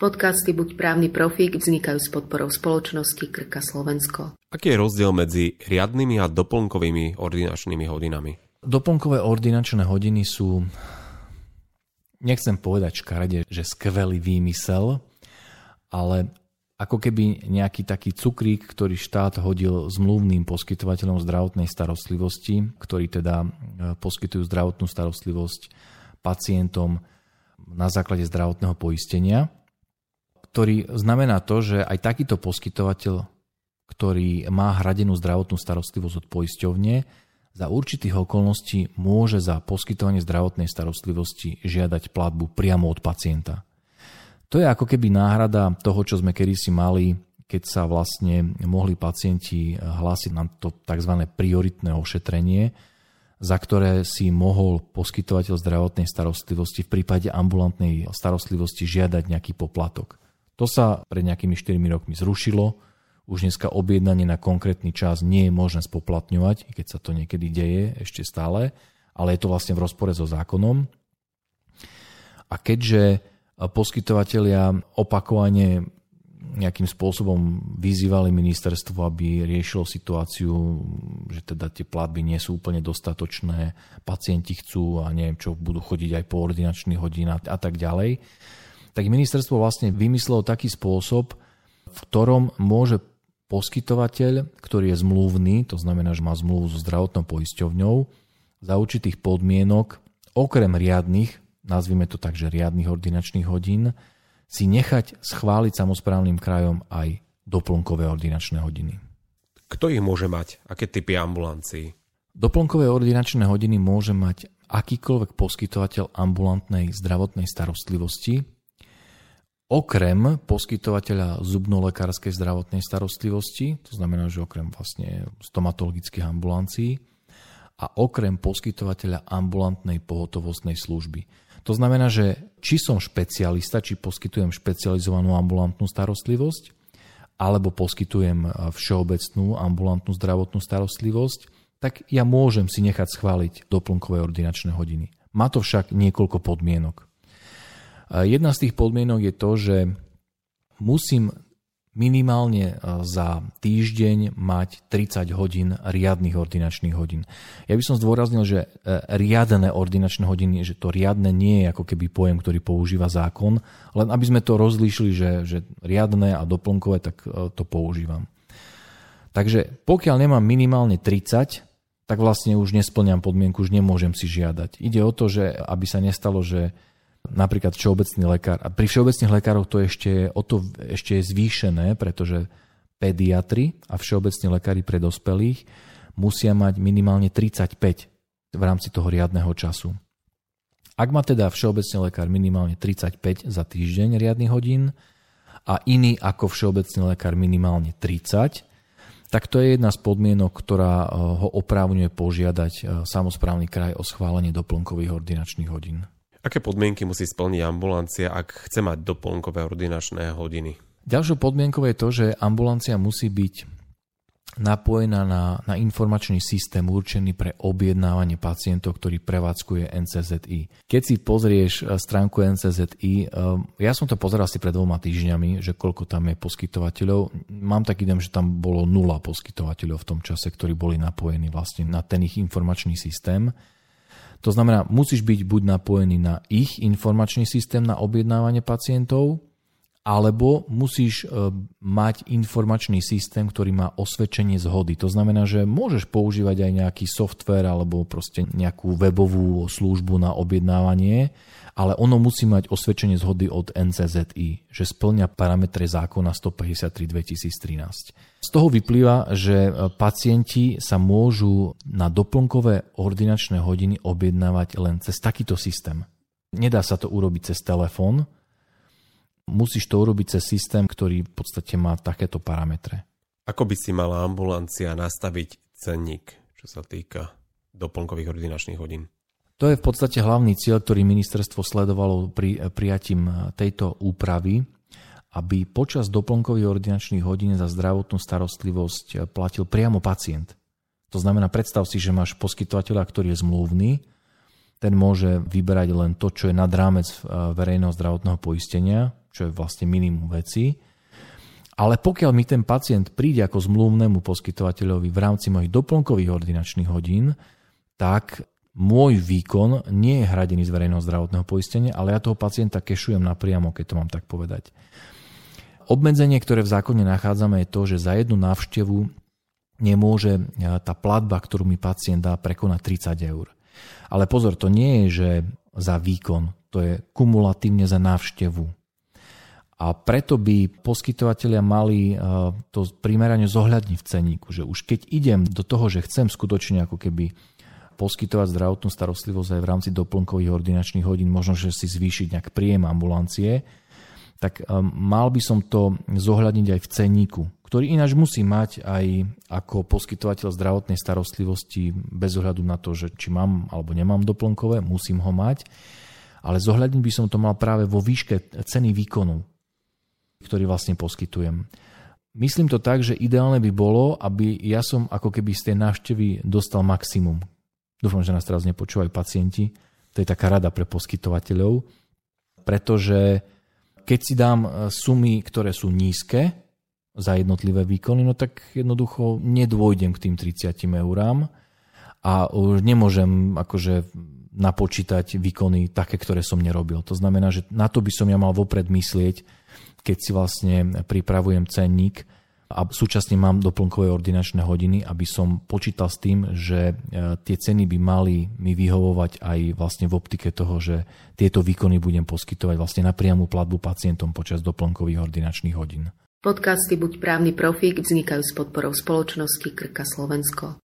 Podcasty Buď právny profík vznikajú s podporou spoločnosti Krka Slovensko. Aký je rozdiel medzi riadnymi a doplnkovými ordinačnými hodinami? Doplnkové ordinačné hodiny sú, nechcem povedať škarede, že skvelý výmysel, ale ako keby nejaký taký cukrík, ktorý štát hodil zmluvným poskytovateľom zdravotnej starostlivosti, ktorí teda e, poskytujú zdravotnú starostlivosť pacientom na základe zdravotného poistenia ktorý znamená to, že aj takýto poskytovateľ, ktorý má hradenú zdravotnú starostlivosť od poisťovne, za určitých okolností môže za poskytovanie zdravotnej starostlivosti žiadať platbu priamo od pacienta. To je ako keby náhrada toho, čo sme kedysi mali, keď sa vlastne mohli pacienti hlásiť na to tzv. prioritné ošetrenie, za ktoré si mohol poskytovateľ zdravotnej starostlivosti v prípade ambulantnej starostlivosti žiadať nejaký poplatok. To sa pred nejakými 4 rokmi zrušilo. Už dneska objednanie na konkrétny čas nie je možné spoplatňovať, keď sa to niekedy deje ešte stále, ale je to vlastne v rozpore so zákonom. A keďže poskytovateľia opakovane nejakým spôsobom vyzývali ministerstvo, aby riešilo situáciu, že teda tie platby nie sú úplne dostatočné, pacienti chcú a neviem čo, budú chodiť aj po ordinačných hodinách a tak ďalej, tak ministerstvo vlastne vymyslelo taký spôsob, v ktorom môže poskytovateľ, ktorý je zmluvný, to znamená, že má zmluvu so zdravotnou poisťovňou, za určitých podmienok, okrem riadnych, nazvime to tak, že riadnych ordinačných hodín, si nechať schváliť samozprávnym krajom aj doplnkové ordinačné hodiny. Kto ich môže mať? Aké typy ambulancií? Doplnkové ordinačné hodiny môže mať akýkoľvek poskytovateľ ambulantnej zdravotnej starostlivosti, okrem poskytovateľa zubnolekárskej zdravotnej starostlivosti, to znamená, že okrem vlastne stomatologických ambulancií a okrem poskytovateľa ambulantnej pohotovostnej služby. To znamená, že či som špecialista, či poskytujem špecializovanú ambulantnú starostlivosť, alebo poskytujem všeobecnú ambulantnú zdravotnú starostlivosť, tak ja môžem si nechať schváliť doplnkové ordinačné hodiny. Má to však niekoľko podmienok. Jedna z tých podmienok je to, že musím minimálne e, za týždeň mať 30 hodín riadnych ordinačných hodín. Ja by som zdôraznil, že e, riadne ordinačné hodiny, že to riadne nie je ako keby pojem, ktorý používa zákon, len aby sme to rozlíšili, že, že riadne a doplnkové, tak e, to používam. Takže pokiaľ nemám minimálne 30, tak vlastne už nesplňam podmienku, už nemôžem si žiadať. Ide o to, že aby sa nestalo, že napríklad všeobecný lekár. A pri všeobecných lekároch to ešte, o to ešte je zvýšené, pretože pediatri a všeobecní lekári pre dospelých musia mať minimálne 35 v rámci toho riadneho času. Ak má teda všeobecný lekár minimálne 35 za týždeň riadnych hodín a iný ako všeobecný lekár minimálne 30, tak to je jedna z podmienok, ktorá eh, ho oprávňuje požiadať eh, samozprávny kraj o schválenie doplnkových ordinačných hodín. Aké podmienky musí splniť ambulancia, ak chce mať doplnkové ordinačné hodiny? Ďalšou podmienkou je to, že ambulancia musí byť napojená na, na informačný systém určený pre objednávanie pacientov, ktorý prevádzkuje NCZI. Keď si pozrieš eh, stránku NCZI, eh, ja som to pozeral si pred dvoma týždňami, že koľko tam je poskytovateľov. Mám taký idem, že tam bolo nula poskytovateľov v tom čase, ktorí boli napojení vlastne na ten ich informačný systém. To znamená, musíš byť buď napojený na ich informačný systém na objednávanie pacientov, alebo musíš e, mať informačný systém, ktorý má osvedčenie zhody. To znamená, že môžeš používať aj nejaký software alebo proste nejakú webovú službu na objednávanie, ale ono musí mať osvedčenie zhody od NCZI, že splňa parametre zákona 153 2013. Z toho vyplýva, že e, pacienti sa môžu na doplnkové ordinačné hodiny objednávať len cez takýto systém. Nedá sa to urobiť cez telefón, musíš to urobiť cez systém, ktorý v podstate má takéto parametre. Ako by si mala ambulancia nastaviť cenník, čo sa týka doplnkových ordinačných hodín? To je v podstate hlavný cieľ, ktorý ministerstvo sledovalo pri prijatím tejto úpravy aby počas doplnkových ordinačných hodín za zdravotnú starostlivosť platil priamo pacient. To znamená, predstav si, že máš poskytovateľa, ktorý je zmluvný, ten môže vyberať len to, čo je nad rámec eh, verejného zdravotného poistenia, čo je vlastne minimum veci. Ale pokiaľ mi ten pacient príde ako zmluvnému poskytovateľovi v rámci mojich doplnkových ordinačných hodín, tak môj výkon nie je hradený z verejného zdravotného poistenia, ale ja toho pacienta kešujem napriamo, keď to mám tak povedať. Obmedzenie, ktoré v zákone nachádzame, je to, že za jednu návštevu nemôže tá platba, ktorú mi pacient dá, prekonať 30 eur. Ale pozor, to nie je, že za výkon, to je kumulatívne za návštevu. A preto by poskytovateľia mali eh, to primerane zohľadniť v ceníku, že už keď idem do toho, že chcem skutočne ako keby poskytovať zdravotnú starostlivosť aj v rámci doplnkových ordinačných hodín, možno, že si zvýšiť nejak príjem ambulancie, tak eh, mal by som to zohľadniť aj v ceníku, ktorý ináč musí mať aj ako poskytovateľ zdravotnej starostlivosti bez ohľadu na to, že či mám alebo nemám doplnkové, musím ho mať, ale zohľadniť by som to mal práve vo výške ceny výkonu ktorý vlastne poskytujem. Myslím to tak, že ideálne by bolo, aby ja som ako keby z tej návštevy dostal maximum. Dúfam, že nás teraz nepočúvajú pacienti. To je taká rada pre poskytovateľov, pretože keď si dám e, sumy, ktoré sú nízke za jednotlivé výkony, no tak jednoducho nedôjdem k tým 30 eurám a už nemôžem akože napočítať výkony také, ktoré som nerobil. To znamená, že na to by som ja mal vopred myslieť, keď si vlastne pripravujem cenník a súčasne mám doplnkové ordinačné hodiny, aby som počítal s tým, že e, tie ceny by mali mi vyhovovať aj vlastne v optike toho, že tieto výkony budem poskytovať vlastne na priamu platbu pacientom počas doplnkových ordinačných hodín. Podcasty Buď právny profík vznikajú s podporou spoločnosti Krka Slovensko.